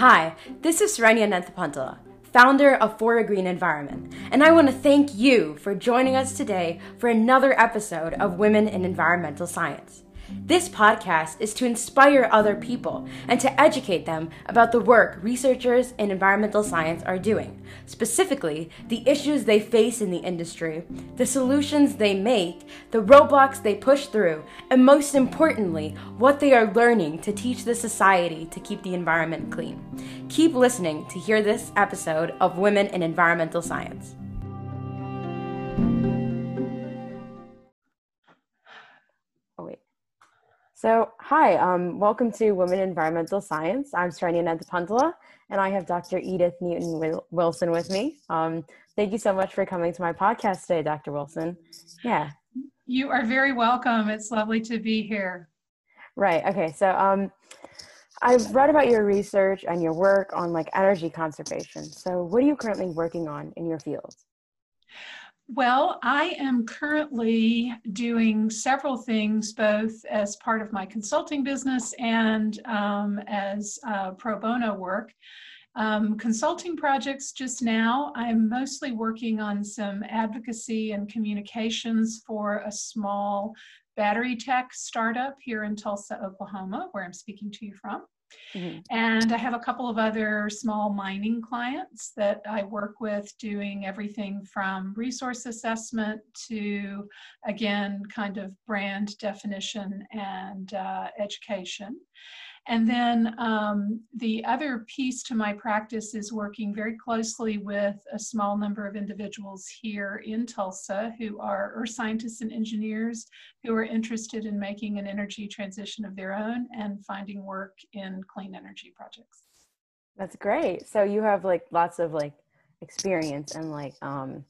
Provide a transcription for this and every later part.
Hi, this is Srenya Nanthapantala, founder of For a Green Environment, and I want to thank you for joining us today for another episode of Women in Environmental Science. This podcast is to inspire other people and to educate them about the work researchers in environmental science are doing, specifically the issues they face in the industry, the solutions they make, the roadblocks they push through, and most importantly, what they are learning to teach the society to keep the environment clean. Keep listening to hear this episode of Women in Environmental Science. So, hi, um, welcome to Women in Environmental Science. I'm Srenya Nanthapantala, and I have Dr. Edith Newton Wilson with me. Um, thank you so much for coming to my podcast today, Dr. Wilson. Yeah. You are very welcome. It's lovely to be here. Right. Okay. So, um, I've read about your research and your work on like energy conservation. So, what are you currently working on in your field? Well, I am currently doing several things, both as part of my consulting business and um, as uh, pro bono work. Um, consulting projects just now, I'm mostly working on some advocacy and communications for a small battery tech startup here in Tulsa, Oklahoma, where I'm speaking to you from. Mm-hmm. And I have a couple of other small mining clients that I work with doing everything from resource assessment to, again, kind of brand definition and uh, education. And then um, the other piece to my practice is working very closely with a small number of individuals here in Tulsa who are earth scientists and engineers who are interested in making an energy transition of their own and finding work in clean energy projects. That's great. So you have like lots of like experience in like um,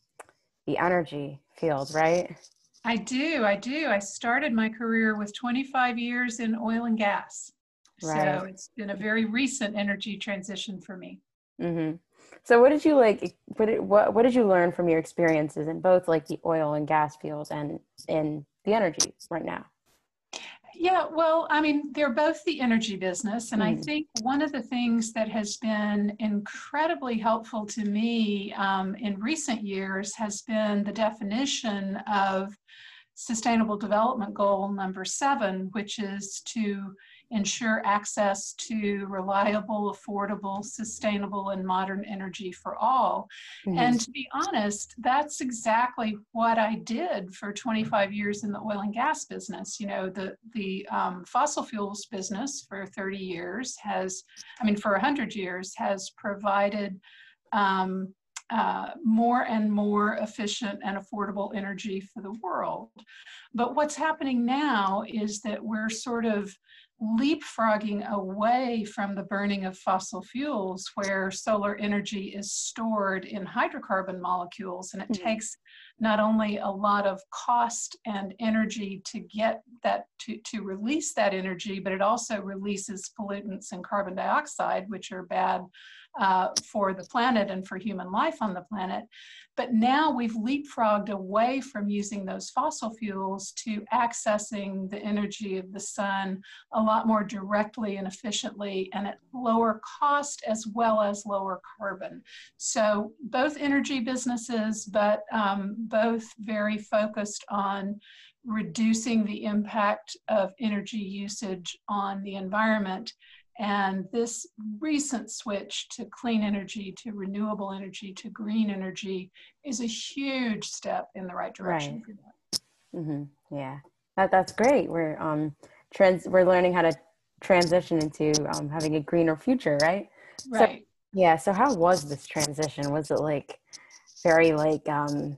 the energy field, right? I do. I do. I started my career with 25 years in oil and gas. Right. So it's been a very recent energy transition for me. Mm-hmm. So what did you like? What did, what what did you learn from your experiences in both like the oil and gas fields and in the energy right now? Yeah, well, I mean, they're both the energy business. And mm. I think one of the things that has been incredibly helpful to me um, in recent years has been the definition of Sustainable Development Goal number seven, which is to ensure access to reliable, affordable, sustainable, and modern energy for all. And to be honest, that's exactly what I did for 25 years in the oil and gas business. You know, the, the um, fossil fuels business for 30 years has, I mean, for 100 years has provided. Um, uh, more and more efficient and affordable energy for the world. But what's happening now is that we're sort of leapfrogging away from the burning of fossil fuels where solar energy is stored in hydrocarbon molecules and it mm-hmm. takes not only a lot of cost and energy to get that to, to release that energy but it also releases pollutants and carbon dioxide which are bad uh, for the planet and for human life on the planet. But now we've leapfrogged away from using those fossil fuels to accessing the energy of the sun a lot more directly and efficiently and at lower cost as well as lower carbon. So both energy businesses, but um, both very focused on reducing the impact of energy usage on the environment and this recent switch to clean energy, to renewable energy, to green energy is a huge step in the right direction. Right. Mm-hmm. Yeah, that, that's great. We're um, trans- we're learning how to transition into um, having a greener future, right? Right. So, yeah. So how was this transition? Was it like very like um,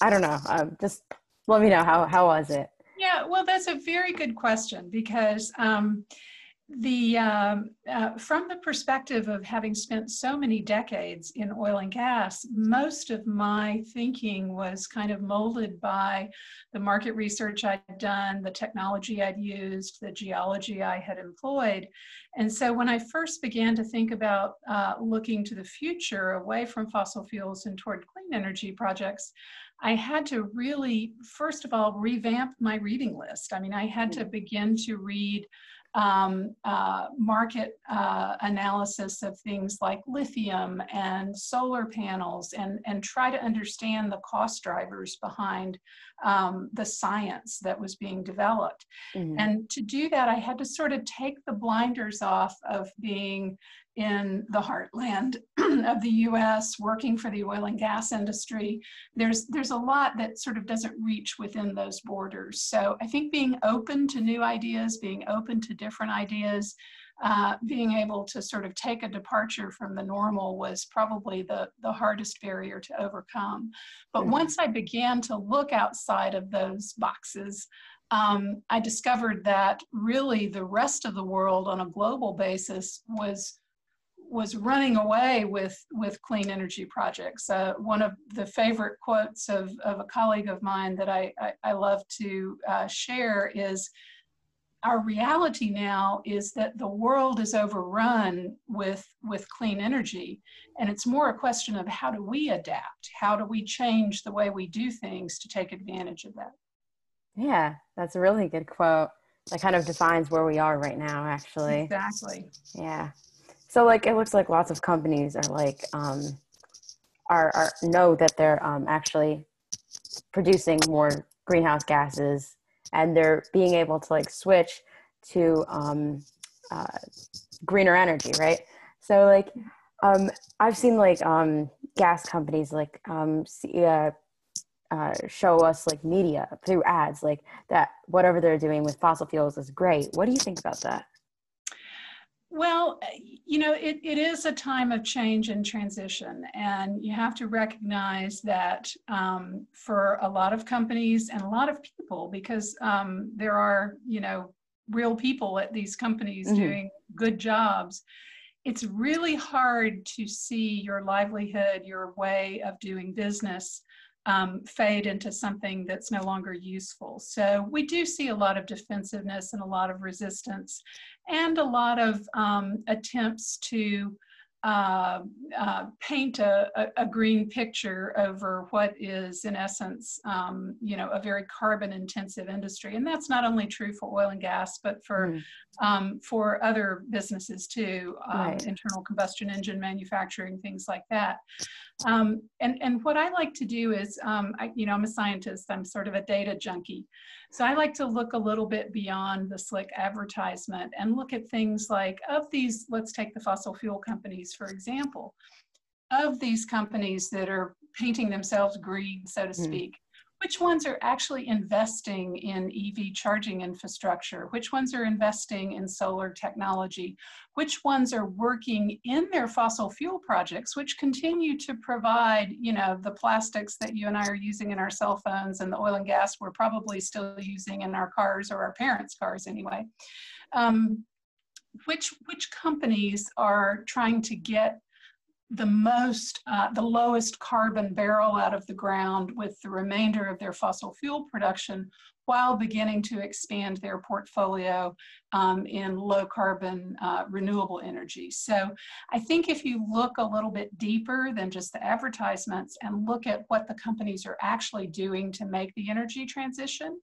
I don't know. Um, just let me know how how was it? Yeah. Well, that's a very good question because. Um, the um, uh, from the perspective of having spent so many decades in oil and gas most of my thinking was kind of molded by the market research i'd done the technology i'd used the geology i had employed and so when i first began to think about uh, looking to the future away from fossil fuels and toward clean energy projects I had to really, first of all, revamp my reading list. I mean, I had to begin to read um, uh, market uh, analysis of things like lithium and solar panels and, and try to understand the cost drivers behind um, the science that was being developed. Mm-hmm. And to do that, I had to sort of take the blinders off of being in the heartland of the US working for the oil and gas industry there's there's a lot that sort of doesn't reach within those borders so I think being open to new ideas being open to different ideas uh, being able to sort of take a departure from the normal was probably the, the hardest barrier to overcome. But mm-hmm. once I began to look outside of those boxes, um, I discovered that really the rest of the world on a global basis was was running away with with clean energy projects. Uh, one of the favorite quotes of, of a colleague of mine that I, I, I love to uh, share is our reality now is that the world is overrun with with clean energy and it's more a question of how do we adapt? How do we change the way we do things to take advantage of that? Yeah that's a really good quote that kind of defines where we are right now actually. Exactly. Yeah so like it looks like lots of companies are like um, are, are know that they're um, actually producing more greenhouse gases and they're being able to like switch to um, uh, greener energy, right? So like um, I've seen like um, gas companies like um, see, uh, uh, show us like media through ads like that whatever they're doing with fossil fuels is great. What do you think about that? Well, you know, it, it is a time of change and transition, and you have to recognize that um, for a lot of companies and a lot of people, because um, there are, you know, real people at these companies mm-hmm. doing good jobs, it's really hard to see your livelihood, your way of doing business um, fade into something that's no longer useful. So we do see a lot of defensiveness and a lot of resistance and a lot of um, attempts to uh, uh, paint a, a, green picture over what is in essence um, you know a very carbon intensive industry and that's not only true for oil and gas but for mm. Um, for other businesses too um, right. internal combustion engine manufacturing things like that um, and and what I like to do is um, I, you know I'm a scientist I'm sort of a data junkie so I like to look a little bit beyond the slick advertisement and look at things like of these, let's take the fossil fuel companies, for example, of these companies that are painting themselves green, so to hmm. speak, mm which ones are actually investing in EV charging infrastructure, which ones are investing in solar technology, which ones are working in their fossil fuel projects, which continue to provide, you know, the plastics that you and I are using in our cell phones and the oil and gas we're probably still using in our cars or our parents' cars anyway. Um, which, which companies are trying to get the most, uh, the lowest carbon barrel out of the ground with the remainder of their fossil fuel production while beginning to expand their portfolio um, in low carbon uh, renewable energy. So I think if you look a little bit deeper than just the advertisements and look at what the companies are actually doing to make the energy transition,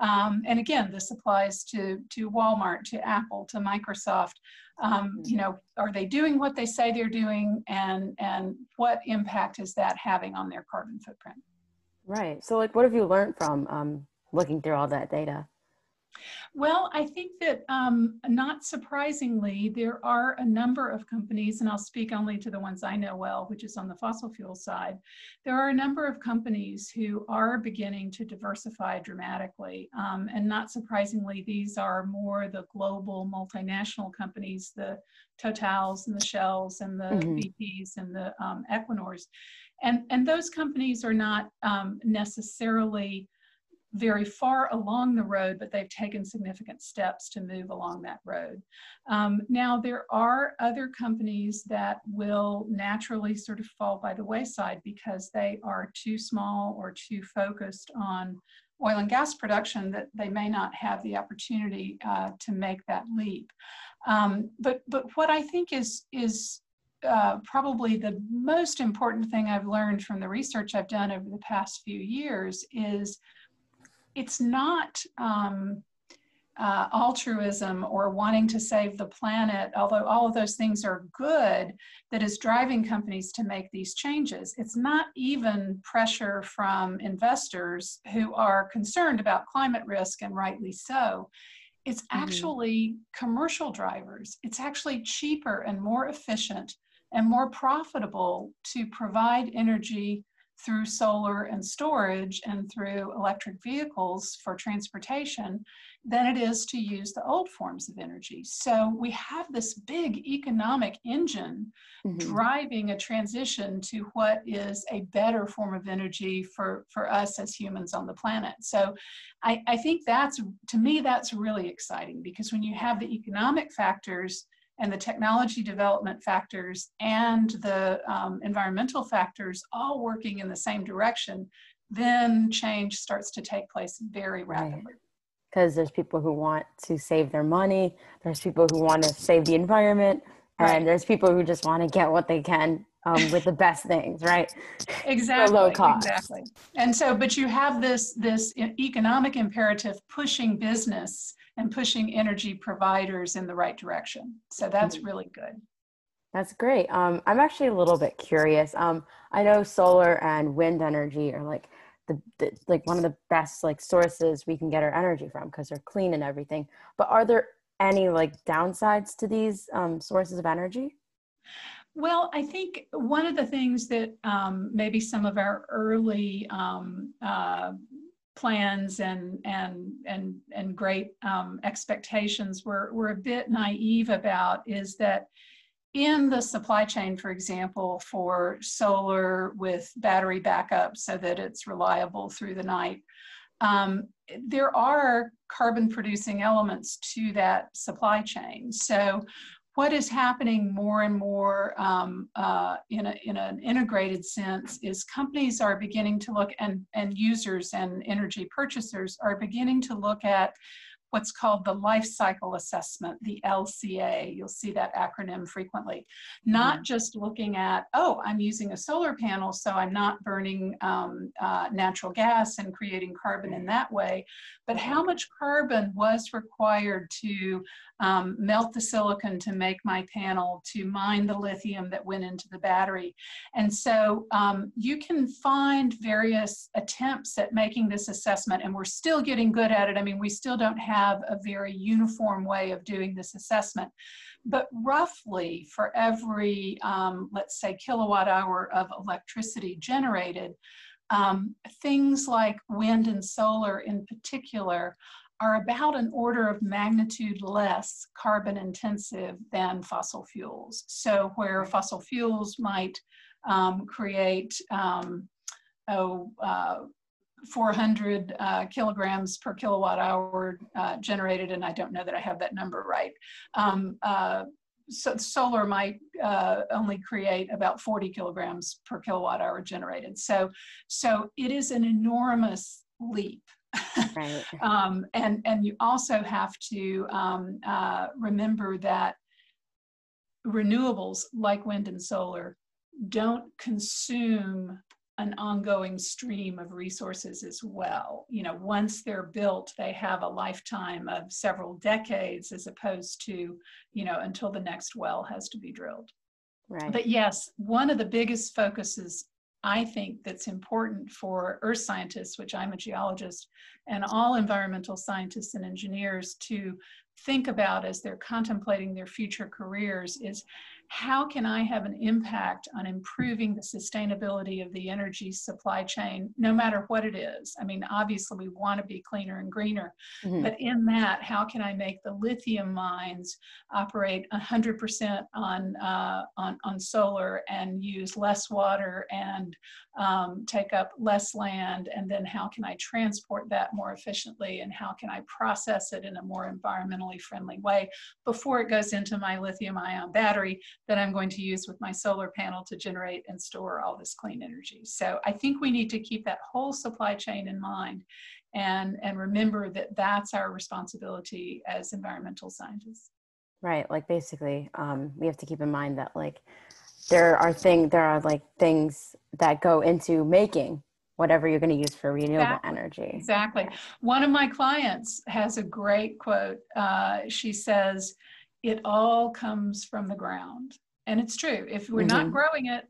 um, and again, this applies to, to Walmart, to Apple, to Microsoft, um, mm-hmm. you know, are they doing what they say they're doing and, and what impact is that having on their carbon footprint? Right. So like, what have you learned from um, looking through all that data? Well, I think that um, not surprisingly, there are a number of companies, and I'll speak only to the ones I know well, which is on the fossil fuel side. There are a number of companies who are beginning to diversify dramatically. Um, and not surprisingly, these are more the global multinational companies, the Totals and the Shells and the mm-hmm. BPs and the um, Equinors. And, and those companies are not um, necessarily very far along the road, but they've taken significant steps to move along that road. Um, now, there are other companies that will naturally sort of fall by the wayside because they are too small or too focused on oil and gas production that they may not have the opportunity uh, to make that leap. Um, but, but what I think is, is uh, probably the most important thing I've learned from the research I've done over the past few years is it's not um, uh, altruism or wanting to save the planet, although all of those things are good, that is driving companies to make these changes. It's not even pressure from investors who are concerned about climate risk, and rightly so. It's mm-hmm. actually mm-hmm. commercial drivers. It's actually cheaper and more efficient and more profitable to provide energy through solar and storage and through electric vehicles for transportation than it is to use the old forms of energy. So we have this big economic engine mm-hmm. driving a transition to what is a better form of energy for, for us as humans on the planet. So I, I think that's, to me, that's really exciting because when you have the economic factors and the technology development factors and the um, environmental factors all working in the same direction, then change starts to take place very rapidly. Because there's people who want to save their money, there's people who want to save the environment, right. and there's people who just want to get what they can um, with the best things, right? Exactly. low cost. Exactly. And so, but you have this this economic imperative pushing business and pushing energy providers in the right direction. So that's mm-hmm. really good. That's great. Um, I'm actually a little bit curious. Um, I know solar and wind energy are like the, the like one of the best like sources we can get our energy from because they're clean and everything. But are there any like downsides to these um, sources of energy? Well, I think one of the things that um, maybe some of our early um, uh, plans and and and and great um, expectations were were a bit naive about is that in the supply chain, for example, for solar with battery backup so that it's reliable through the night, um, there are carbon producing elements to that supply chain. So what is happening more and more um, uh, in, a, in an integrated sense is companies are beginning to look and, and users and energy purchasers are beginning to look at what's called the life cycle assessment, the LCA. You'll see that acronym frequently. Not mm-hmm. just looking at, oh, I'm using a solar panel, so I'm not burning um, uh, natural gas and creating carbon in that way, but how much carbon was required to um, melt the silicon to make my panel, to mine the lithium that went into the battery. And so um, you can find various attempts at making this assessment, and we're still getting good at it. I mean, we still don't have a very uniform way of doing this assessment. But roughly for every, um, let's say, kilowatt hour of electricity generated, um, things like wind and solar in particular are about an order of magnitude less carbon intensive than fossil fuels. So where fossil fuels might um, create um, oh, uh, 400 uh, kilograms per kilowatt hour uh, generated, and I don't know that I have that number right. Um, uh, so solar might uh, only create about 40 kilograms per kilowatt hour generated. So, so it is an enormous leap right. um, and and you also have to um, uh, remember that renewables like wind and solar don't consume an ongoing stream of resources as well. You know, once they're built, they have a lifetime of several decades as opposed to, you know, until the next well has to be drilled. Right. But yes, one of the biggest focuses I think that's important for earth scientists, which I'm a geologist, and all environmental scientists and engineers to think about as they're contemplating their future careers is how can I have an impact on improving the sustainability of the energy supply chain, no matter what it is? I mean, obviously, we want to be cleaner and greener, mm-hmm. but in that, how can I make the lithium mines operate 100% on, uh, on, on solar and use less water and um, take up less land? And then, how can I transport that more efficiently? And how can I process it in a more environmentally friendly way before it goes into my lithium ion battery? That I'm going to use with my solar panel to generate and store all this clean energy. So I think we need to keep that whole supply chain in mind and, and remember that that's our responsibility as environmental scientists. Right. Like basically, um, we have to keep in mind that like there are things, there are like things that go into making whatever you're going to use for renewable exactly. energy. Exactly. One of my clients has a great quote. Uh, she says, "It all comes from the ground," and it's true. If we're mm-hmm. not growing it,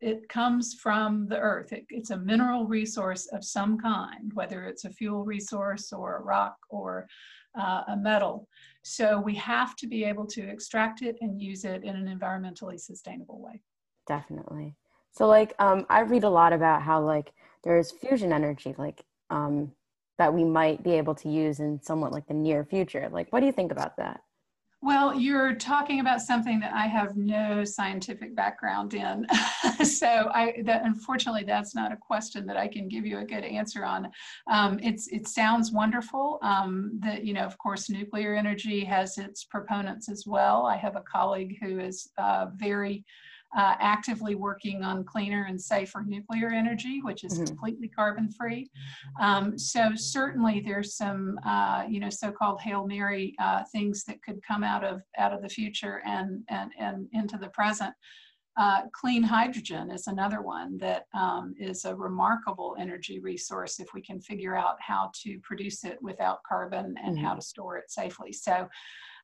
it comes from the earth. It, it's a mineral resource of some kind, whether it's a fuel resource or a rock or uh, a metal. So we have to be able to extract it and use it in an environmentally sustainable way. Definitely. So like um, I read a lot about how like there's fusion energy like um, that we might be able to use in somewhat like the near future. Like what do you think about that? Well, you're talking about something that I have no scientific background in. so I, that, unfortunately, that's not a question that I can give you a good answer on. Um, it's, it sounds wonderful um, that, you know, of course, nuclear energy has its proponents as well. I have a colleague who is uh, very uh, actively working on cleaner and safer nuclear energy, which is mm-hmm. completely carbon free. Um, so certainly there's some, uh, you know, so-called hail mary uh, things that could come out of out of the future and and and into the present. Uh, clean hydrogen is another one that um, is a remarkable energy resource if we can figure out how to produce it without carbon and mm-hmm. how to store it safely. So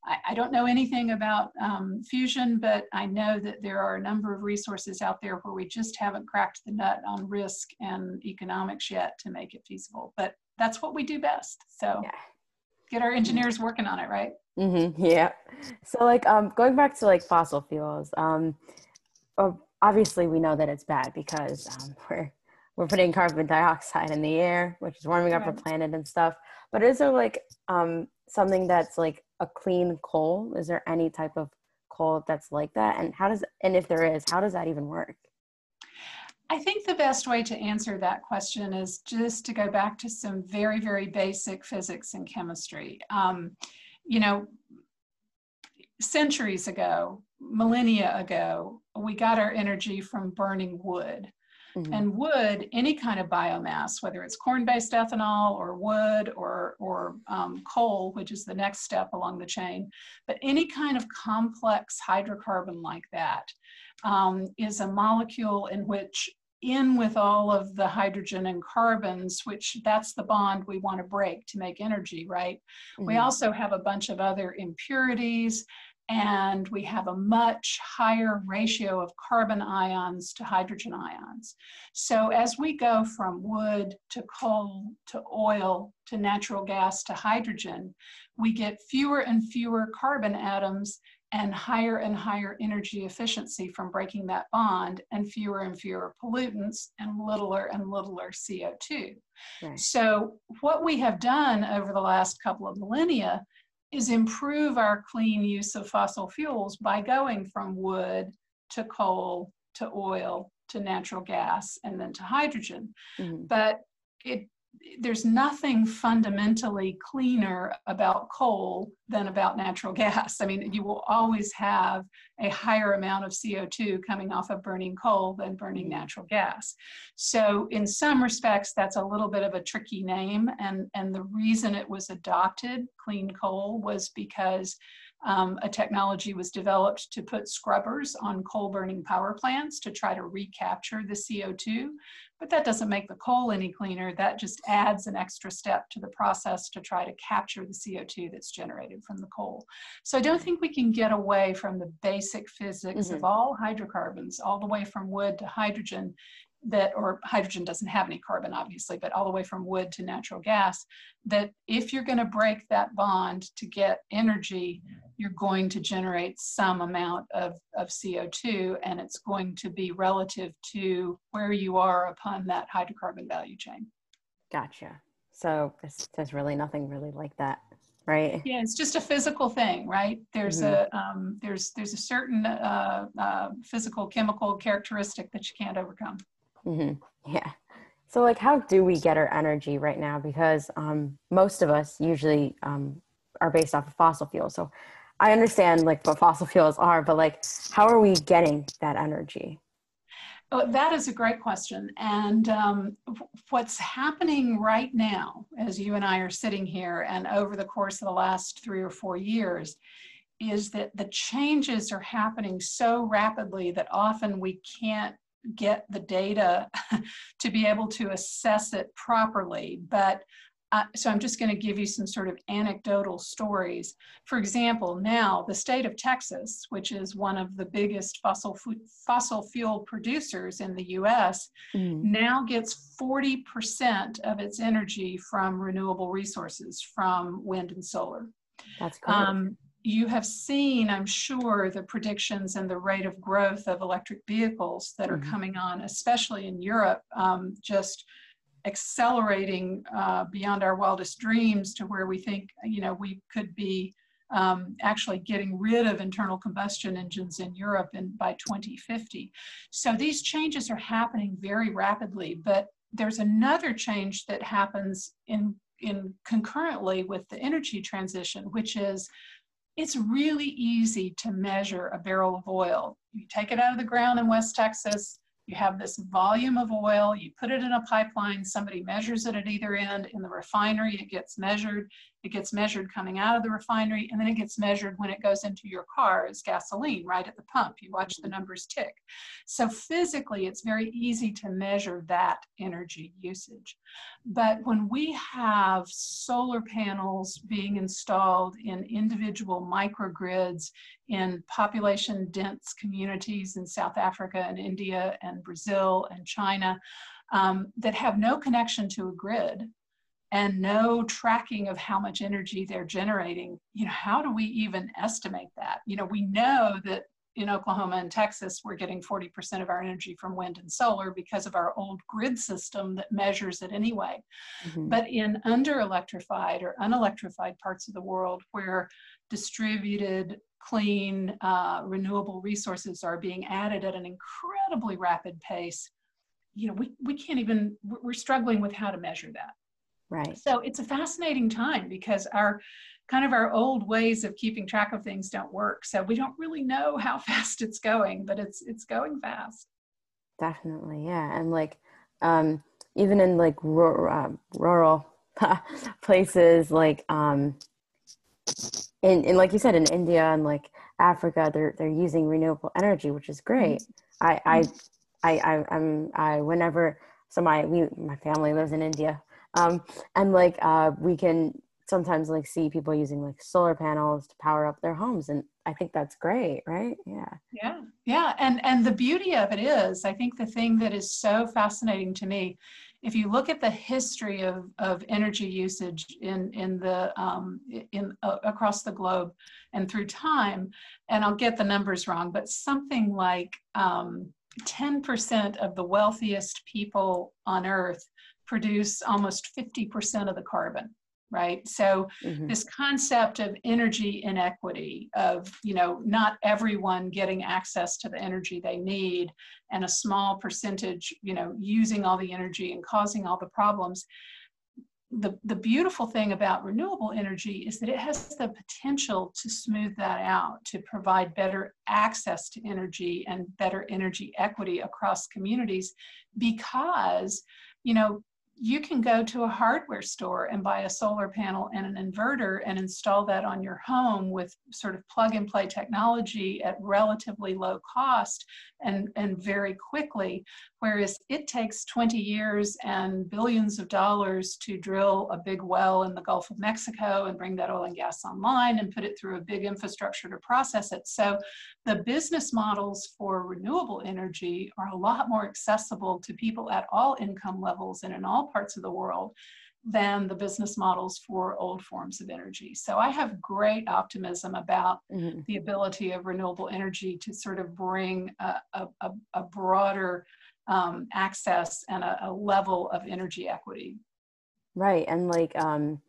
I, I don't know anything about um, fusion, but I know that there are a number of resources out there where we just haven't cracked the nut on risk and economics yet to make it feasible. But that's what we do best. So yeah. get our engineers working on it, right? Mm-hmm. Yeah. So like um, going back to like fossil fuels, um, obviously we know that it's bad because um, we're we're putting carbon dioxide in the air, which is warming up right. the planet and stuff. But is there like um, something that's like a clean coal? Is there any type of coal that's like that? And how does, and if there is, how does that even work? I think the best way to answer that question is just to go back to some very, very basic physics and chemistry. Um, you know, centuries ago, millennia ago, we got our energy from burning wood. Mm-hmm. And wood, any kind of biomass, whether it's corn-based ethanol or wood or, or um, coal, which is the next step along the chain, but any kind of complex hydrocarbon like that um, is a molecule in which in with all of the hydrogen and carbons, which that's the bond we want to break to make energy, right? Mm-hmm. We also have a bunch of other impurities and we have a much higher ratio of carbon ions to hydrogen ions. So as we go from wood to coal to oil to natural gas to hydrogen, we get fewer and fewer carbon atoms and higher and higher energy efficiency from breaking that bond and fewer and fewer pollutants and littler and littler CO2. Right. So what we have done over the last couple of millennia is improve our clean use of fossil fuels by going from wood to coal to oil to natural gas and then to hydrogen. Mm-hmm. But it there's nothing fundamentally cleaner about coal than about natural gas. I mean, you will always have a higher amount of CO2 coming off of burning coal than burning natural gas. So, in some respects, that's a little bit of a tricky name. And, and the reason it was adopted, clean coal, was because um, a technology was developed to put scrubbers on coal burning power plants to try to recapture the CO2 but that doesn't make the coal any cleaner. That just adds an extra step to the process to try to capture the CO2 that's generated from the coal. So I don't think we can get away from the basic physics mm-hmm. of all hydrocarbons, all the way from wood to hydrogen, that or hydrogen doesn't have any carbon obviously but all the way from wood to natural gas that if you're going to break that bond to get energy you're going to generate some amount of, of co2 and it's going to be relative to where you are upon that hydrocarbon value chain. Gotcha. So there's, there's really nothing really like that right? Yeah it's just a physical thing right? There's mm-hmm. a um, there's there's a certain uh, uh, physical chemical characteristic that you can't overcome Mm-hmm. Yeah. So, like, how do we get our energy right now? Because um, most of us usually um, are based off of fossil fuels. So, I understand like what fossil fuels are, but like, how are we getting that energy? Oh, that is a great question. And um, what's happening right now, as you and I are sitting here, and over the course of the last three or four years, is that the changes are happening so rapidly that often we can't get the data to be able to assess it properly. But uh, so I'm just going to give you some sort of anecdotal stories. For example, now the state of Texas, which is one of the biggest fossil fu- fossil fuel producers in the U.S., mm. now gets 40% of its energy from renewable resources, from wind and solar. That's great. Um, you have seen, I'm sure, the predictions and the rate of growth of electric vehicles that are mm-hmm. coming on, especially in Europe, um, just accelerating uh, beyond our wildest dreams to where we think, you know, we could be um, actually getting rid of internal combustion engines in Europe in, by 2050. So these changes are happening very rapidly, but there's another change that happens in, in concurrently with the energy transition, which is it's really easy to measure a barrel of oil. You take it out of the ground in West Texas, you have this volume of oil, you put it in a pipeline, somebody measures it at either end. In the refinery, it gets measured. It gets measured coming out of the refinery, and then it gets measured when it goes into your car as gasoline right at the pump. You watch the numbers tick. So physically, it's very easy to measure that energy usage. But when we have solar panels being installed in individual microgrids in population dense communities in South Africa and India and Brazil and China, um, that have no connection to a grid, and no tracking of how much energy they're generating, you know, how do we even estimate that? You know, we know that in Oklahoma and Texas, we're getting 40% of our energy from wind and solar because of our old grid system that measures it anyway. Mm-hmm. But in under electrified or unelectrified parts of the world where distributed, clean, uh, renewable resources are being added at an incredibly rapid pace, you know, we, we can't even, we're struggling with how to measure that. Right. So it's a fascinating time because our kind of our old ways of keeping track of things don't work. So we don't really know how fast it's going, but it's it's going fast. Definitely, yeah. And like um, even in like rural, uh, rural places, like um, in, in like you said in India and like Africa, they're they're using renewable energy, which is great. Mm-hmm. I I I I I'm I whenever so my we my family lives in India um, and like uh, we can sometimes like see people using like solar panels to power up their homes and i think that's great right? Yeah. Yeah. Yeah and and the beauty of it is i think the thing that is so fascinating to me if you look at the history of, of energy usage in in the um, in uh, across the globe and through time and i'll get the numbers wrong but something like um, 10% of the wealthiest people on earth produce almost 50% of the carbon right so mm-hmm. this concept of energy inequity of you know not everyone getting access to the energy they need and a small percentage you know using all the energy and causing all the problems the, the beautiful thing about renewable energy is that it has the potential to smooth that out, to provide better access to energy and better energy equity across communities because, you know, you can go to a hardware store and buy a solar panel and an inverter and install that on your home with sort of plug and play technology at relatively low cost and, and very quickly. Whereas it takes 20 years and billions of dollars to drill a big well in the Gulf of Mexico and bring that oil and gas online and put it through a big infrastructure to process it. So the business models for renewable energy are a lot more accessible to people at all income levels and in all parts of the world than the business models for old forms of energy. So I have great optimism about mm-hmm. the ability of renewable energy to sort of bring a, a, a broader um, access and a, a, level of energy equity. Right. And like um,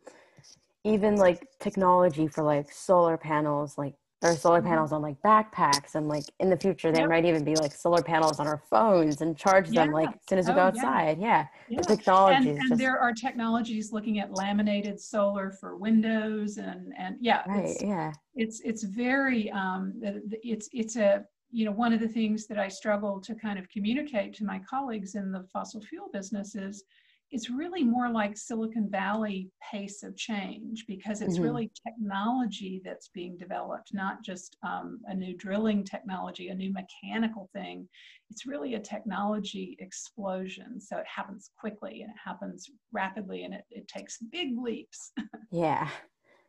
even like technology for like solar panels, like there are solar mm-hmm. panels on like backpacks and like in the future there yep. might even be like solar panels on our phones and charge yeah. them like as soon as we oh, go outside yeah, yeah. the technology and, and just... there are technologies looking at laminated solar for windows and and yeah right it's, yeah it's it's very um it's it's a you know one of the things that i struggle to kind of communicate to my colleagues in the fossil fuel business is it's really more like Silicon Valley pace of change because it's mm-hmm. really technology that's being developed, not just um, a new drilling technology, a new mechanical thing. It's really a technology explosion. So it happens quickly and it happens rapidly and it, it takes big leaps. yeah.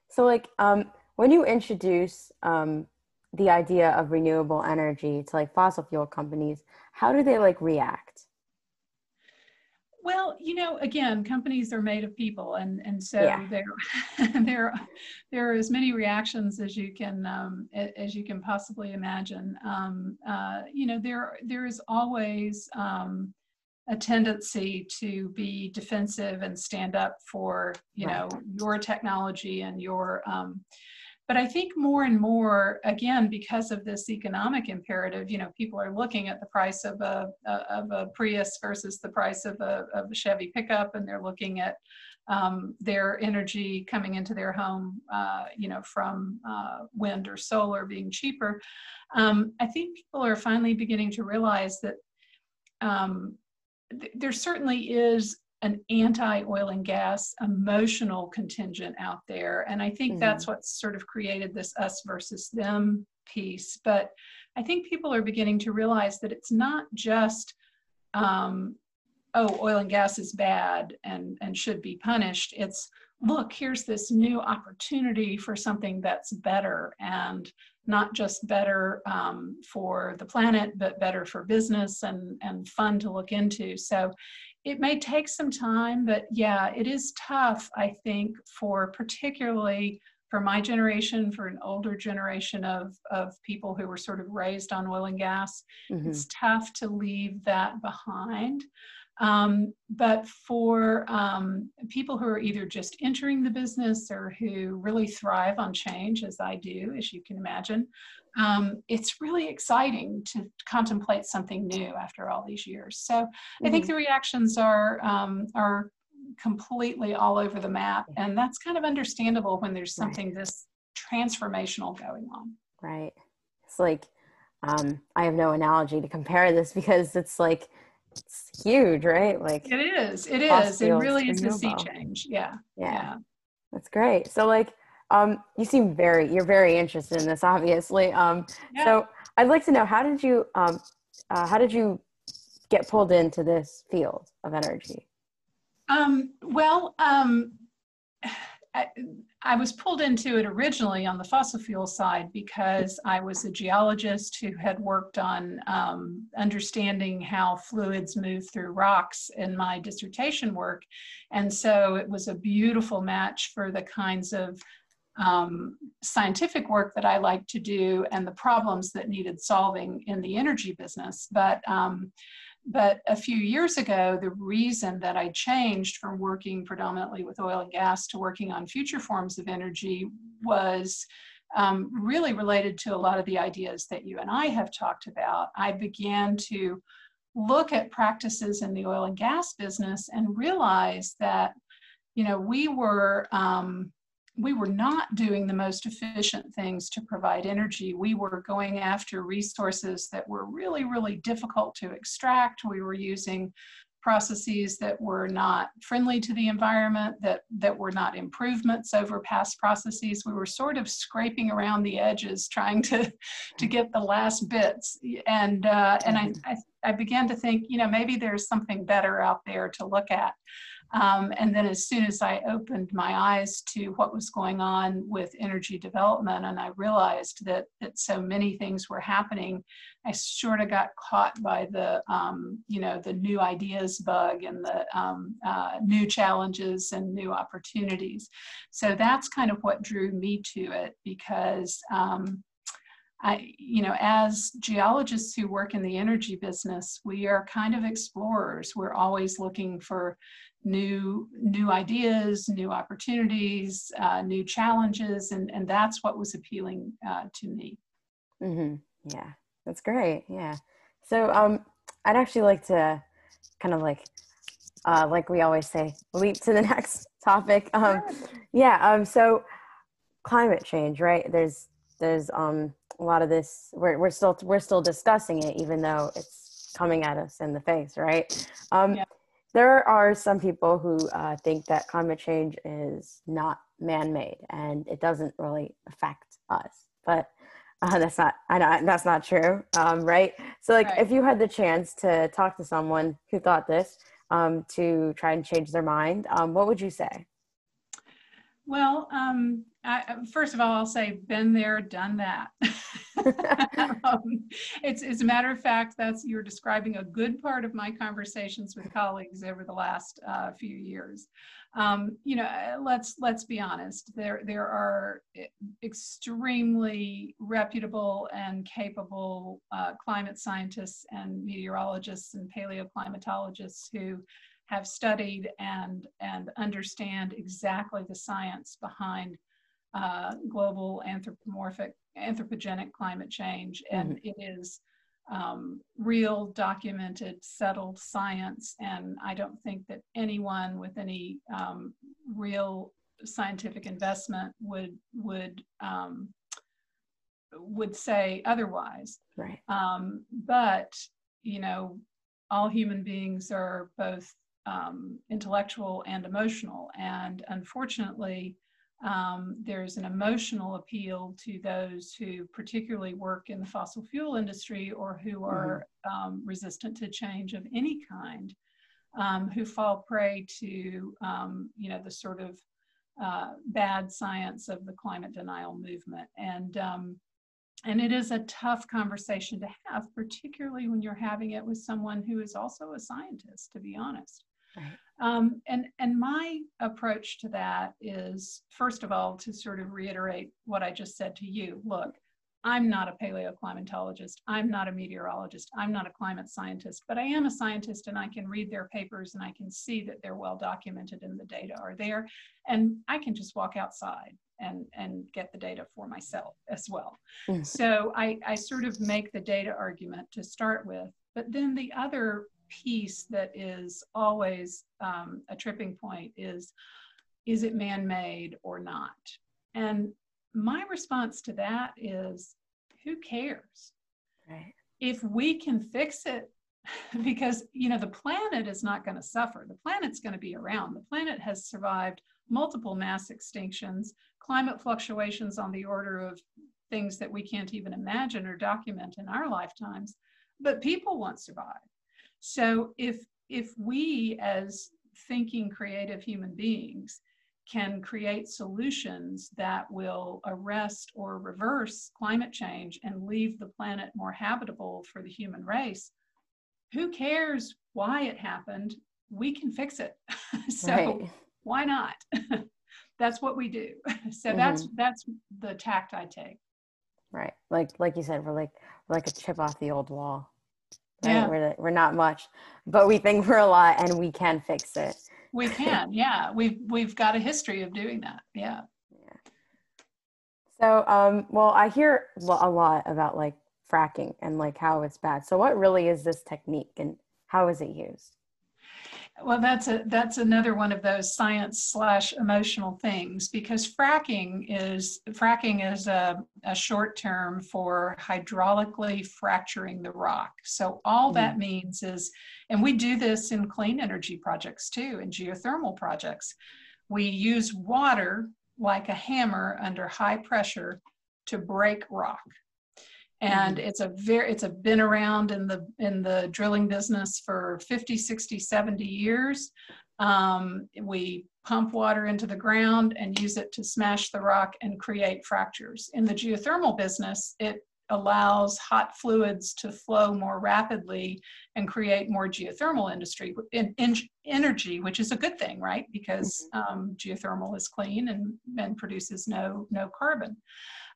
So, like, um, when you introduce um, the idea of renewable energy to like fossil fuel companies, how do they like react? Well, you know, again, companies are made of people, and and so yeah. there there there are as many reactions as you can um, as you can possibly imagine. Um, uh, you know, there there is always um, a tendency to be defensive and stand up for you right. know your technology and your um, but I think more and more, again, because of this economic imperative, you know, people are looking at the price of a, of a Prius versus the price of a, of a Chevy pickup, and they're looking at um, their energy coming into their home, uh, you know, from uh, wind or solar being cheaper. Um, I think people are finally beginning to realize that um, th- there certainly is an anti oil and gas emotional contingent out there. And I think mm-hmm. that's what's sort of created this us versus them piece. But I think people are beginning to realize that it's not just, um, oh, oil and gas is bad and, and should be punished. It's, look, here's this new opportunity for something that's better and not just better um, for the planet, but better for business and, and fun to look into. So it may take some time, but yeah, it is tough, I think, for particularly for my generation, for an older generation of, of people who were sort of raised on oil and gas. Mm-hmm. It's tough to leave that behind. Um, but for um, people who are either just entering the business or who really thrive on change, as I do, as you can imagine, um, it's really exciting to contemplate something new after all these years. So mm-hmm. I think mm-hmm. the reactions are um, are completely all over the map, and that's kind of understandable when there's something right. this transformational going on. Right. It's like um, I have no analogy to compare this because it's like it's huge, right? Like it is. It is. It really is a sea change. Yeah. yeah. Yeah. That's great. So like um, you seem very, you're very interested in this, obviously. Um, yeah. So I'd like to know how did you, um, uh, how did you get pulled into this field of energy? Um, well, um, I, I, was pulled into it originally on the fossil fuel side because I was a geologist who had worked on um, understanding how fluids move through rocks in my dissertation work. And so it was a beautiful match for the kinds of um, scientific work that I like to do and the problems that needed solving in the energy business. But um, but a few years ago, the reason that I changed from working predominantly with oil and gas to working on future forms of energy was um, really related to a lot of the ideas that you and I have talked about. I began to look at practices in the oil and gas business and realize that, you know, we were um, we were not doing the most efficient things to provide energy. We were going after resources that were really, really difficult to extract. We were using processes that were not friendly to the environment, that, that were not improvements over past processes. We were sort of scraping around the edges, trying to, to get the last bits. And, uh, and I, I, I began to think, you know, maybe there's something better out there to look at. Um, and then as soon as I opened my eyes to what was going on with energy development, and I realized that, that so many things were happening, I sort of got caught by the, um, you know, the new ideas bug and the um, uh, new challenges and new opportunities. So that's kind of what drew me to it because um, I, you know, as geologists who work in the energy business, we are kind of explorers. We're always looking for new new ideas, new opportunities, uh, new challenges, and and that's what was appealing uh, to me. Mm-hmm. Yeah, that's great. Yeah. So um, I'd actually like to kind of like uh, like we always say, leap to the next topic. Um, yeah. Um, so climate change, right? There's there's um a lot of this. We're we're still we're still discussing it, even though it's coming at us in the face, right? Um, yeah there are some people who uh, think that climate change is not man-made and it doesn't really affect us but uh, that's not I know that's not true um, right? So like right. if you had the chance to talk to someone who thought this um, to try and change their mind um, what would you say? Well um, I, first of all i'll say been there done that um, it's, it's a matter of fact that's you're describing a good part of my conversations with colleagues over the last uh, few years um, you know, uh, let's let's be honest. There there are extremely reputable and capable uh, climate scientists and meteorologists and paleoclimatologists who have studied and and understand exactly the science behind uh, global anthropomorphic anthropogenic climate change, and mm-hmm. it is um, real, documented, settled science. And I don't think that anyone with any um, real scientific investment would would um, would say otherwise. Right. Um, but you know, all human beings are both um, intellectual and emotional, and unfortunately, um, there's an emotional appeal to those who particularly work in the fossil fuel industry or who mm-hmm. are um, resistant to change of any kind, um, who fall prey to, um, you know, the sort of uh, bad science of the climate denial movement. And, um, and it is a tough conversation to have, particularly when you're having it with someone who is also a scientist, to be honest. Right. Um, and, and my approach to that is, first of all, to sort of reiterate what I just said to you. Look, I'm not a paleoclimatologist. I'm not a meteorologist. I'm not a climate scientist, but I am a scientist and I can read their papers and I can see that they're well documented and the data are there. And I can just walk outside and, and get the data for myself as well. Mm. So I, I sort of make the data argument to start with. But then the other piece that is always um, a tripping point is is it man-made or not? And my response to that is who cares? Right. if we can fix it because you know the planet is not going to suffer. The planet's going to be around. The planet has survived multiple mass extinctions. Climate fluctuations on the order of things that we can't even imagine or document in our lifetimes. But people won't survive so if if we as thinking creative human beings can create solutions that will arrest or reverse climate change and leave the planet more habitable for the human race, who cares why it happened? We can fix it. so right. why not? that's what we do. So mm-hmm. that's that's the tact I take. Right. Like like you said, we're like we're like a chip off the old wall. Right? Yeah. We're, we're not much, but we think we're a lot and we can fix it. We can, yeah. We've, we've got a history of doing that. Yeah. yeah. So, um, well, I hear a lot about like fracking and like how it's bad. So what really is this technique and how is it used? Well, that's a that's another one of those science slash emotional things because fracking is fracking is a, a short term for hydraulically fracturing the rock. So all mm. that means is, and we do this in clean energy projects too, in geothermal projects. We use water like a hammer under high pressure to break rock and mm-hmm. it's a very it's a been around in the in the drilling business for 50 60 70 years um, we pump water into the ground and use it to smash the rock and create fractures in the geothermal business it allows hot fluids to flow more rapidly and create more geothermal industry in, in energy which is a good thing right because mm-hmm. um, geothermal is clean and, and produces no no carbon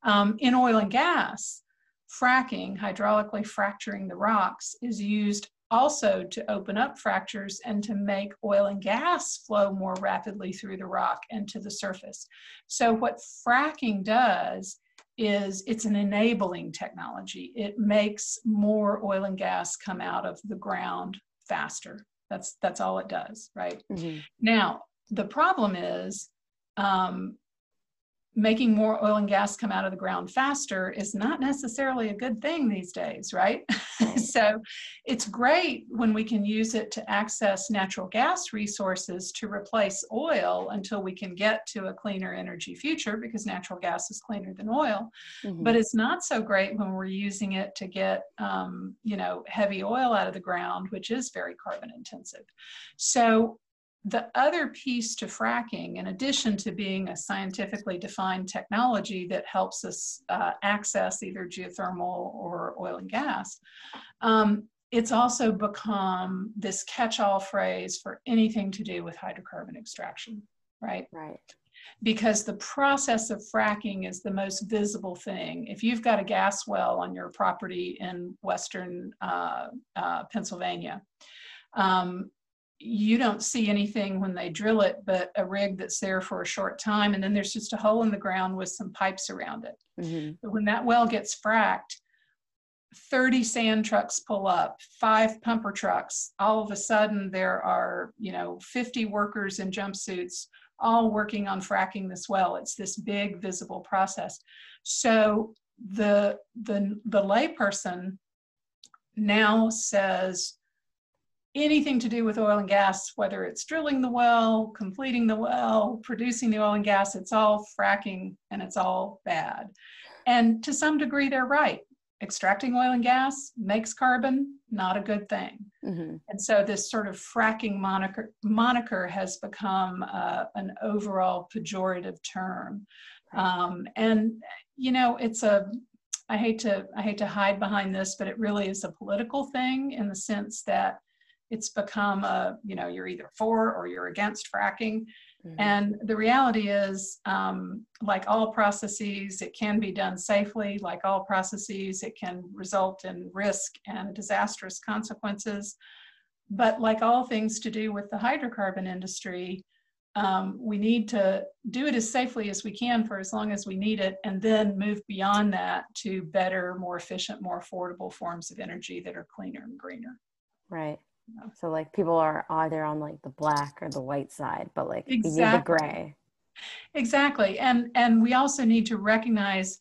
um, in oil and gas fracking, hydraulically fracturing the rocks, is used also to open up fractures and to make oil and gas flow more rapidly through the rock and to the surface. So, what fracking does is it's an enabling technology. It makes more oil and gas come out of the ground faster. That's that's all it does, right? Mm-hmm. Now, the problem is um, making more oil and gas come out of the ground faster is not necessarily a good thing these days, right? so it's great when we can use it to access natural gas resources to replace oil until we can get to a cleaner energy future because natural gas is cleaner than oil. Mm-hmm. But it's not so great when we're using it to get, um, you know, heavy oil out of the ground, which is very carbon intensive. So the other piece to fracking, in addition to being a scientifically defined technology that helps us uh, access either geothermal or oil and gas, um, it's also become this catch all phrase for anything to do with hydrocarbon extraction, right? Right. Because the process of fracking is the most visible thing. If you've got a gas well on your property in Western uh, uh, Pennsylvania, um, you don't see anything when they drill it but a rig that's there for a short time and then there's just a hole in the ground with some pipes around it. Mm-hmm. but when that well gets fracked 30 sand trucks pull up five pumper trucks. All of a sudden there are you know 50 workers in jumpsuits all working on fracking this well. It's this big visible process. So the the the layperson now says anything to do with oil and gas, whether it's drilling the well, completing the well, producing the oil and gas, it's all fracking and it's all bad. And to some degree, they're right. Extracting oil and gas makes carbon, not a good thing. Mm-hmm. And so this sort of fracking moniker, moniker has become uh, an overall pejorative term. Um, and, you know, it's a, I hate to I hate to hide behind this, but it really is a political thing in the sense that it's become a you know you're either for or you're against fracking. Mm-hmm. and the reality is um, like all processes it can be done safely. Like all processes it can result in risk and disastrous consequences. But like all things to do with the hydrocarbon industry um, we need to do it as safely as we can for as long as we need it and then move beyond that to better more efficient more affordable forms of energy that are cleaner and greener. Right so like people are either on like the black or the white side, but like exactly. you need the gray. Exactly. And and we also need to recognize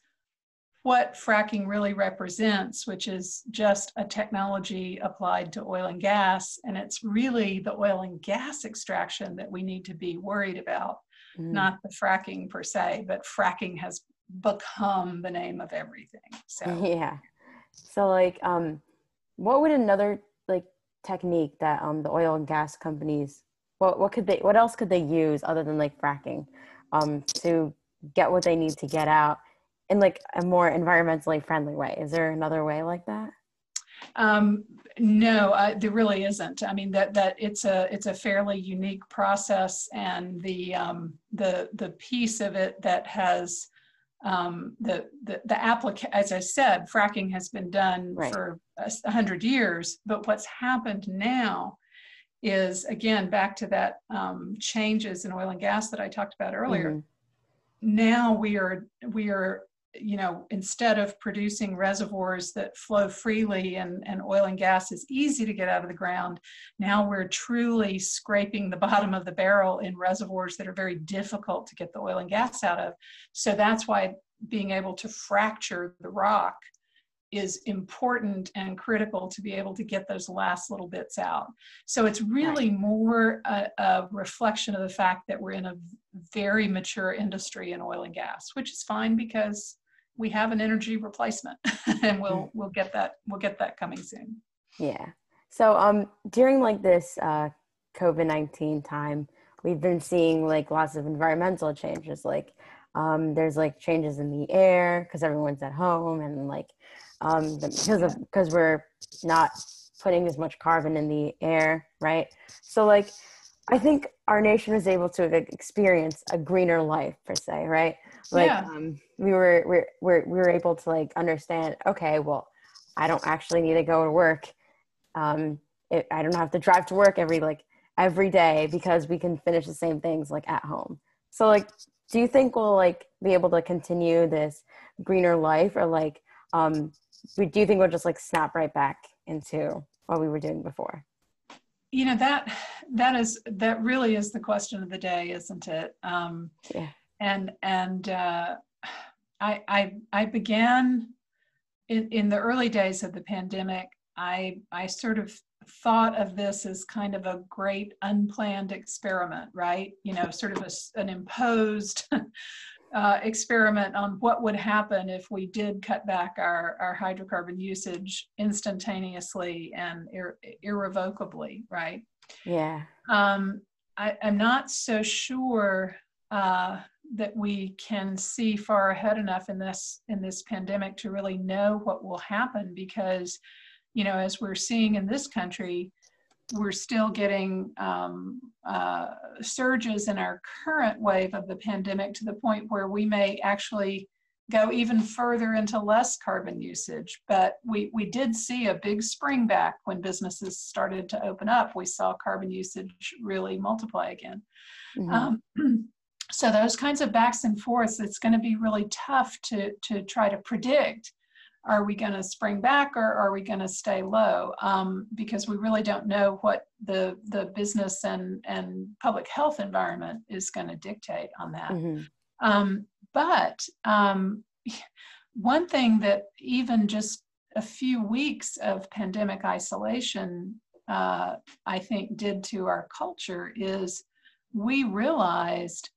what fracking really represents, which is just a technology applied to oil and gas. And it's really the oil and gas extraction that we need to be worried about, mm. not the fracking per se, but fracking has become the name of everything. So yeah. So like um what would another technique that um, the oil and gas companies what what could they what else could they use other than like fracking um, to get what they need to get out in like a more environmentally friendly way? Is there another way like that? Um, no uh, there really isn't. I mean that that it's a it's a fairly unique process and the um, the the piece of it that has um, the the, the applica- as I said, fracking has been done right. for a hundred years, but what's happened now is again back to that um, changes in oil and gas that I talked about earlier. Mm-hmm. Now we are we are you know instead of producing reservoirs that flow freely and, and oil and gas is easy to get out of the ground now we're truly scraping the bottom of the barrel in reservoirs that are very difficult to get the oil and gas out of so that's why being able to fracture the rock is important and critical to be able to get those last little bits out. So it's really right. more a, a, reflection of the fact that we're in a very mature industry in oil and gas, which is fine because we have an energy replacement and we'll mm. we'll get that we'll get that coming soon. Yeah. So um during like this uh COVID-19 time, we've been seeing like lots of environmental changes like um, there's like changes in the air because everyone's at home and like um, because of because we're not putting as much carbon in the air, right? So like I think our nation was able to experience a greener life per se, right? Like yeah. um, we were we were we were able to like understand. Okay, well, I don't actually need to go to work. Um, it, I don't have to drive to work every like every day because we can finish the same things like at home. So like do you think we'll like be able to continue this greener life or like um we, do you think we'll just like snap right back into what we were doing before you know that that is that really is the question of the day isn't it um yeah and and uh, I, I I began in, in the early days of the pandemic. I I sort of thought of this as kind of a great unplanned experiment, right? You know, sort of a, an imposed uh, experiment on what would happen if we did cut back our, our hydrocarbon usage instantaneously and ir- irrevocably, right? Yeah. Um, I, am not so sure uh, that we can see far ahead enough in this in this pandemic to really know what will happen because, you know, as we're seeing in this country, we're still getting um, uh, surges in our current wave of the pandemic to the point where we may actually go even further into less carbon usage. But we, we did see a big spring back when businesses started to open up. We saw carbon usage really multiply again. Mm-hmm. Um, so those kinds of backs and forths, it's going to be really tough to, to try to predict are we going to spring back or are we going to stay low? Um, because we really don't know what the the business and and public health environment is going to dictate on that. Mm-hmm. Um, but um, one thing that even just a few weeks of pandemic isolation, uh, I think, did to our culture is we realized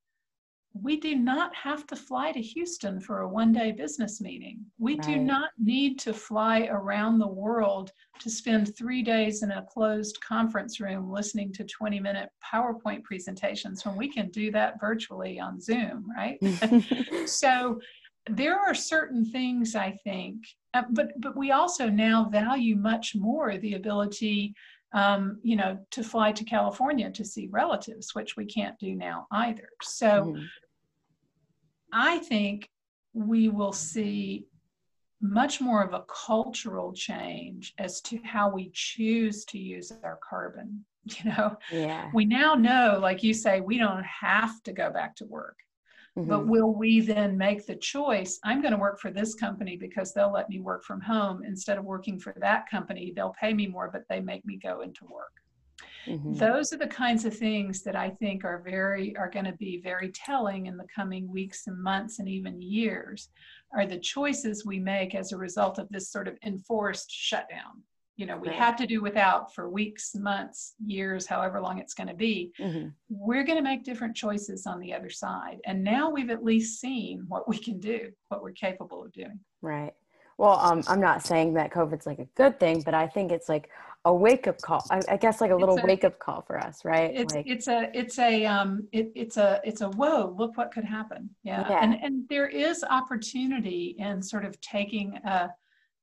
we do not have to fly to Houston for a one day business meeting. We right. do not need to fly around the world to spend three days in a closed conference room listening to 20 minute PowerPoint presentations when we can do that virtually on Zoom, right? so there are certain things I think, uh, but, but we also now value much more the ability um, you know, to fly to California to see relatives, which we can't do now either. So mm. I think we will see much more of a cultural change as to how we choose to use our carbon. You know, yeah. we now know, like you say, we don't have to go back to work. Mm-hmm. But will we then make the choice? I'm going to work for this company because they'll let me work from home instead of working for that company. They'll pay me more, but they make me go into work. Mm-hmm. Those are the kinds of things that I think are very are going to be very telling in the coming weeks and months and even years are the choices we make as a result of this sort of enforced shutdown. You know, we right. had to do without for weeks, months, years, however long it's going to be. Mm-hmm. We're going to make different choices on the other side. And now we've at least seen what we can do, what we're capable of doing. Right. Well, um, I'm not saying that COVID's like a good thing, but I think it's like a wake up call. I, I, guess like a little a, wake up call for us, right? It's like, it's a it's a um it, it's a it's a whoa look what could happen yeah. yeah. and and there is opportunity in sort of taking a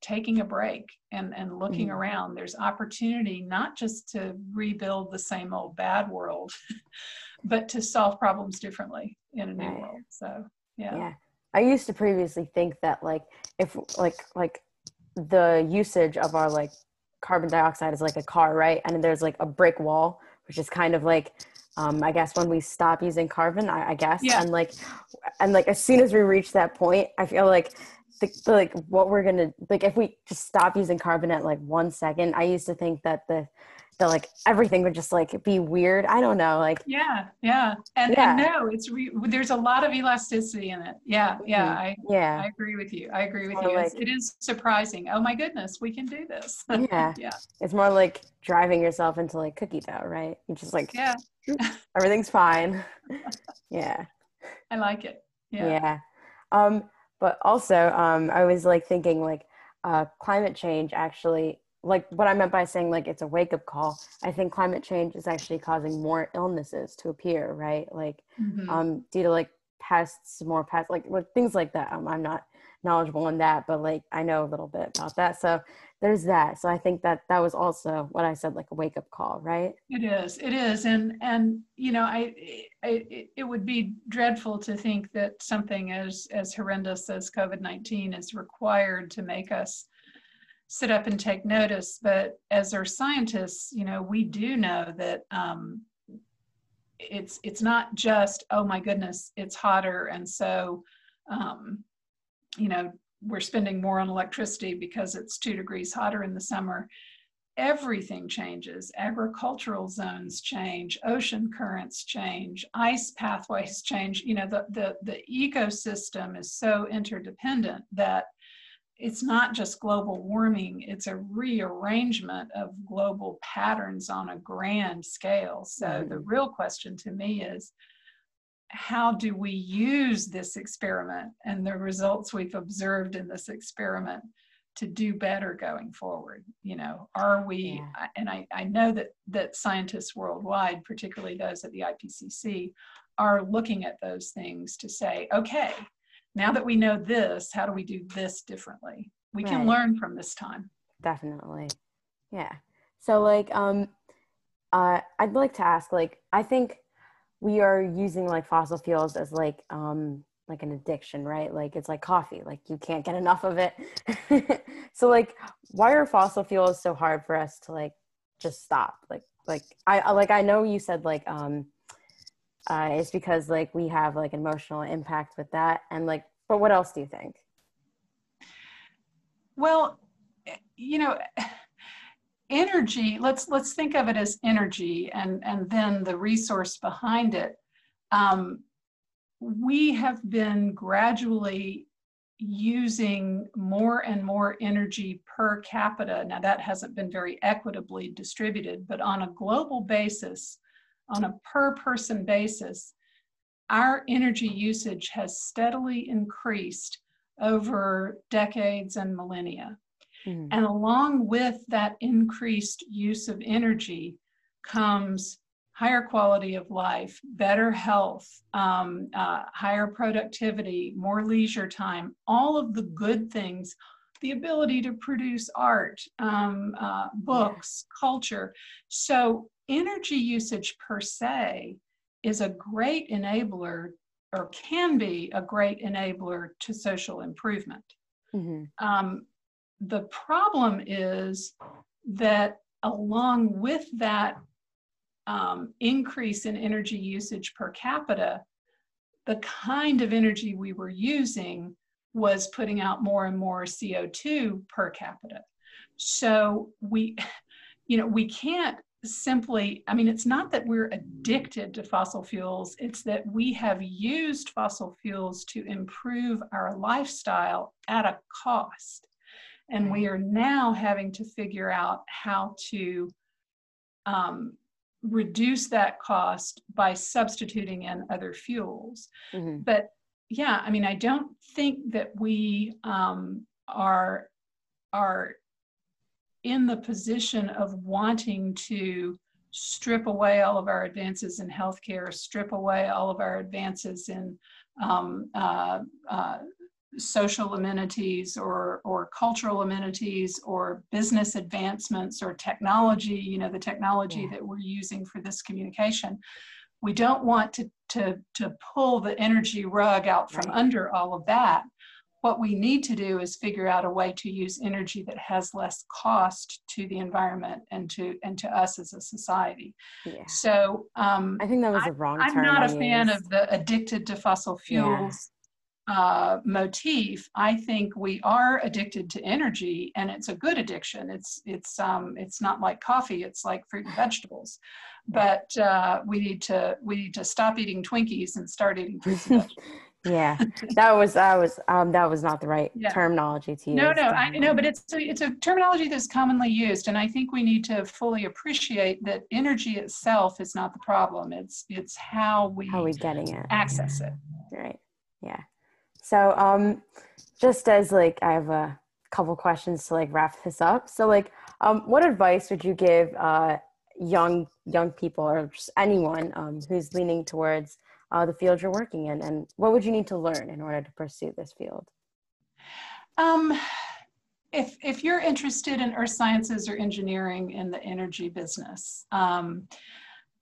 taking a break and and looking mm-hmm. around. There's opportunity not just to rebuild the same old bad world, but to solve problems differently in a new right. world. So yeah. Yeah. I used to previously think that like if like like the usage of our like carbon dioxide is like a car, right? And there's like a brick wall, which is kind of like um, I guess when we stop using carbon, I, I guess, yeah. and like, and like as soon as we reach that point, I feel like the, the, like what we're gonna like if we just stop using carbon at like one second. I used to think that the that like everything would just like be weird. I don't know, like yeah, yeah, and, yeah. and no, it's re- there's a lot of elasticity in it. Yeah, yeah, mm-hmm. I yeah, I agree with you. I agree with you. Like, it is surprising. Oh my goodness, we can do this. yeah, yeah. It's more like driving yourself into like cookie dough, right? You just like yeah, everything's fine. yeah, I like it. Yeah. Yeah. Um, but also, um, I was like thinking like uh, climate change actually like what I meant by saying like it's a wake up call, I think climate change is actually causing more illnesses to appear, right? Like mm-hmm. um due to like pests, more pests, like like things like that. Um, I'm not knowledgeable in that, but like I know a little bit about that. So there's that. So I think that that was also what I said, like a wake up call, right? It is. It is. And and you know, I, I it would be dreadful to think that something as as horrendous as COVID nineteen is required to make us sit up and take notice. But as our scientists, you know, we do know that um, it's it's not just oh my goodness, it's hotter, and so um, you know we're spending more on electricity because it's two degrees hotter in the summer. everything changes. Agricultural zones change, ocean currents change, ice pathways change. You know, the, the, the ecosystem is so interdependent that it's not just global warming, it's a rearrangement of global patterns on a grand scale. So mm-hmm. the real question to me is how do we use this experiment and the results we've observed in this experiment to do better going forward you know are we yeah. and I, I know that that scientists worldwide particularly those at the ipcc are looking at those things to say okay now that we know this, how do we do this differently? We right. can learn from this time. Definitely. Yeah. So like um uh I'd like to ask like I think we are using like fossil fuels as like um like an addiction, right? Like it's like coffee, like you can't get enough of it. so like why are fossil fuels so hard for us to like just stop? Like like I like I know you said like um uh, it's because like we have like emotional impact with that and like but what else do you think well you know energy let's let's think of it as energy and and then the resource behind it um, we have been gradually using more and more energy per capita now that hasn't been very equitably distributed but on a global basis on a per person basis, our energy usage has steadily increased over decades and millennia. Mm. And along with that increased use of energy comes higher quality of life, better health, um, uh, higher productivity, more leisure time, all of the good things, the ability to produce art, um, uh, books, yeah. culture. So energy usage per se is a great enabler or can be a great enabler to social improvement. Mm-hmm. Um, the problem is that along with that um, increase in energy usage per capita, the kind of energy we were using was putting out more and more CO2 per capita. So we, you know, we can't simply, I mean, it's not that we're addicted to fossil fuels, it's that we have used fossil fuels to improve our lifestyle at a cost. And we are now having to figure out how to um, reduce that cost by substituting in other fuels. Mm-hmm. But yeah, I mean, I don't think that we um, are are in the position of wanting to strip away all of our advances in healthcare, strip away all of our advances in um, uh, uh, social amenities or, or cultural amenities or business advancements or technology, you know, the technology yeah. that we're using for this communication. We don't want to, to, to pull the energy rug out from right. under all of that what we need to do is figure out a way to use energy that has less cost to the environment and to and to us as a society. Yeah. So um, I think that was a wrong. I, am not a fan of the addicted to fossil fuels. Uh, motif. I think we are addicted to energy, and it's a good addiction. It's it's um, it's not like coffee. It's like fruit and vegetables. But uh, we need to we need to stop eating Twinkies and start eating fruit and vegetables yeah that was that was um that was not the right yeah. terminology to use no no i know but it's a, it's a terminology that's commonly used and i think we need to fully appreciate that energy itself is not the problem it's it's how we how we getting it access it right yeah so um just as like i have a couple questions to like wrap this up. So like um what advice would you give uh young young people or just anyone um who's leaning towards uh, the field you're working in? And what would you need to learn in order to pursue this field? Um, if, if you're interested in earth sciences or engineering in the energy business um,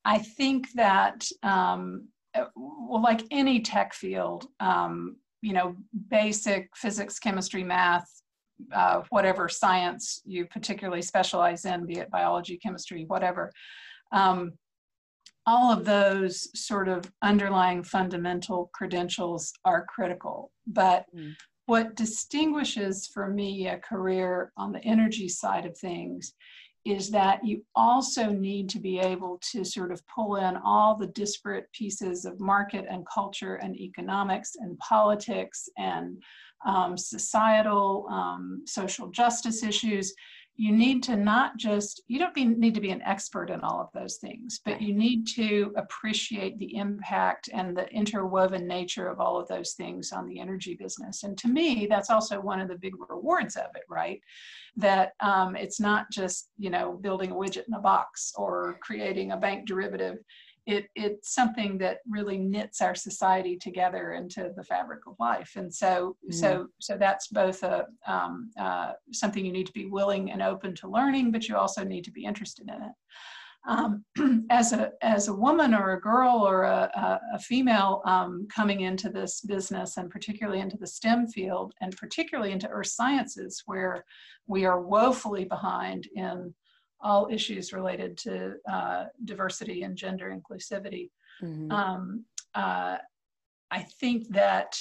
i think that um, well like any tech field um, you know basic physics chemistry math uh, whatever science you particularly specialize in be it biology chemistry whatever um, all of those sort of underlying fundamental credentials are critical. But mm. what distinguishes for me a career on the energy side of things is that you also need to be able to sort of pull in all the disparate pieces of market and culture and economics and politics and um, societal, um, social justice issues you need to not just you don't be, need to be an expert in all of those things but you need to appreciate the impact and the interwoven nature of all of those things on the energy business. And to me that's also one of the big rewards of it right? That um, it's not just you know building a widget in a box or creating a bank derivative it, it's something that really knits our society together into the fabric of life and so mm. so so that's both a um, uh, something you need to be willing and open to learning but you also need to be interested in it um, as a as a woman or a girl or a, a, a female um, coming into this business and particularly into the STEM field and particularly into earth sciences where we are woefully behind in all issues related to uh, diversity and gender inclusivity. Mm-hmm. Um, uh, I think that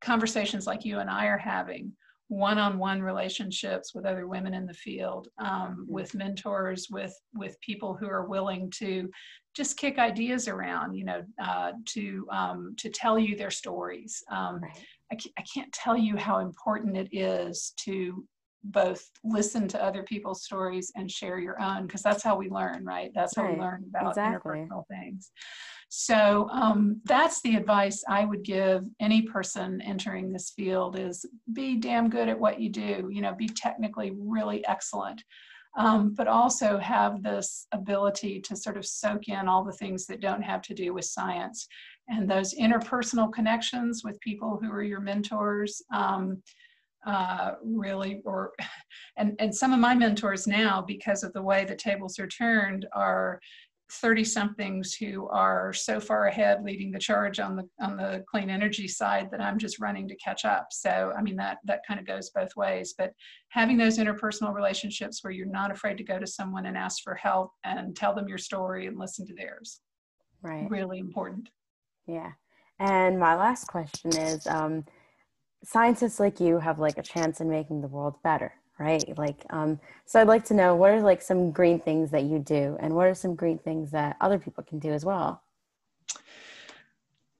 conversations like you and I are having, one on one relationships with other women in the field, um, mm-hmm. with mentors, with, with people who are willing to just kick ideas around, you know, uh, to, um, to tell you their stories. Um, right. I, I can't tell you how important it is to both listen to other people's stories and share your own because that's how we learn right that's how right. we learn about exactly. interpersonal things so um, that's the advice i would give any person entering this field is be damn good at what you do you know be technically really excellent um, but also have this ability to sort of soak in all the things that don't have to do with science and those interpersonal connections with people who are your mentors um, uh, really or and and some of my mentors now because of the way the tables are turned are 30 somethings who are so far ahead leading the charge on the on the clean energy side that I'm just running to catch up. So I mean that that kind of goes both ways. But having those interpersonal relationships where you're not afraid to go to someone and ask for help and tell them your story and listen to theirs. Right. Really important. Yeah. And my last question is um, scientists like you have like a chance in making the world better right? Like um so i'd like to know what are like some green things that you do and what are some green things that other people can do as well?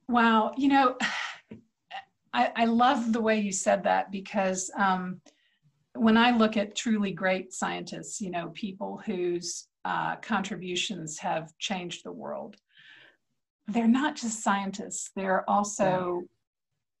Wow you know i i love the way you said that because um when i look at truly great scientists you know people whose uh, contributions have changed the world they're not just scientists they're also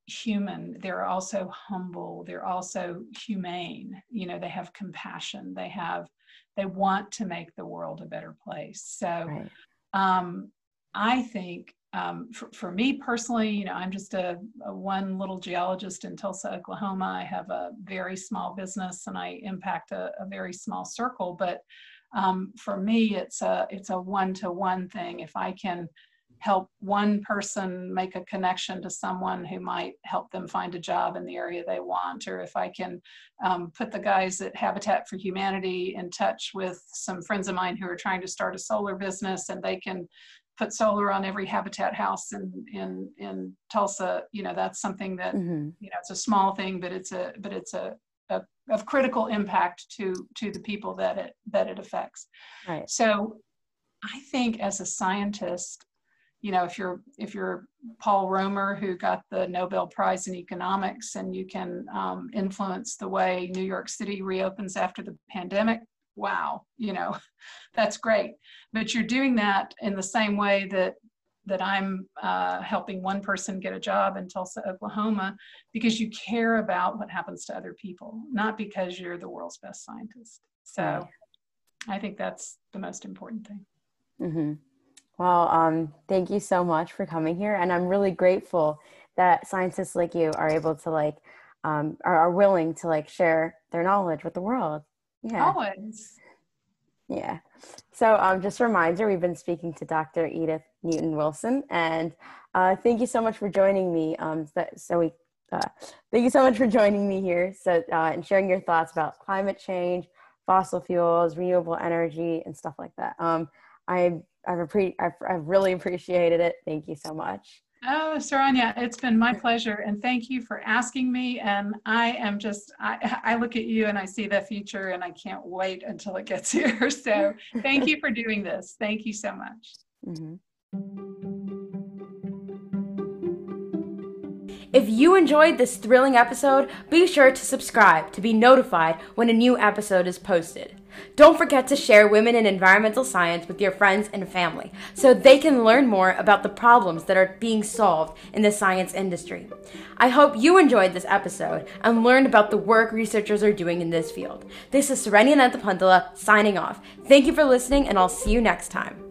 human they're also humble they're also humane you know they have compassion they have they want to make the world a better place. So right. um, i think um, for, for, me personally you know i'm just a, a, one little geologist in tulsa oklahoma. I have a very small business and i impact a, a very small circle but um, for me it's a it's a one-to-one thing. If i can help one person make a connection to someone who might help them find a job in the area they want, or if I can um, put the guys at Habitat for Humanity in touch with some friends of mine who are trying to start a solar business and they can put solar on every habitat house in in in Tulsa, you know, that's something that mm-hmm. you know it's a small thing, but it's a but it's a, a of critical impact to to the people that it that it affects. Right. So I think as a scientist, you know, if you're if you're Paul Romer, who got the Nobel Prize in economics, and you can um, influence the way New York City reopens after the pandemic, wow, you know, that's great. But you're doing that in the same way that that I'm uh, helping one person get a job in Tulsa, Oklahoma, because you care about what happens to other people, not because you're the world's best scientist. So I think that's the most important thing. Mm-hmm. Well, um, thank you so much for coming here, and I'm really grateful that scientists like you are able to like um, are, are willing to like share their knowledge with the world. Yeah. Always. Yeah. So, um, just a reminder, we've been speaking to Dr. Edith Newton Wilson, and uh, thank you so much for joining me. Um, so, so we, uh, thank you so much for joining me here. So, uh, and sharing your thoughts about climate change, fossil fuels, renewable energy, and stuff like that. Um, I I've, appre- I've, I've really appreciated it. Thank you so much. Oh, Saranya, it's been my pleasure. And thank you for asking me. And I am just, I, I look at you and I see the future and I can't wait until it gets here. So thank you for doing this. Thank you so much. Mm-hmm. If you enjoyed this thrilling episode, be sure to subscribe to be notified when a new episode is posted. Don't forget to share women in environmental science with your friends and family so they can learn more about the problems that are being solved in the science industry. I hope you enjoyed this episode and learned about the work researchers are doing in this field. This is Saranya Nantapantala signing off. Thank you for listening, and I'll see you next time.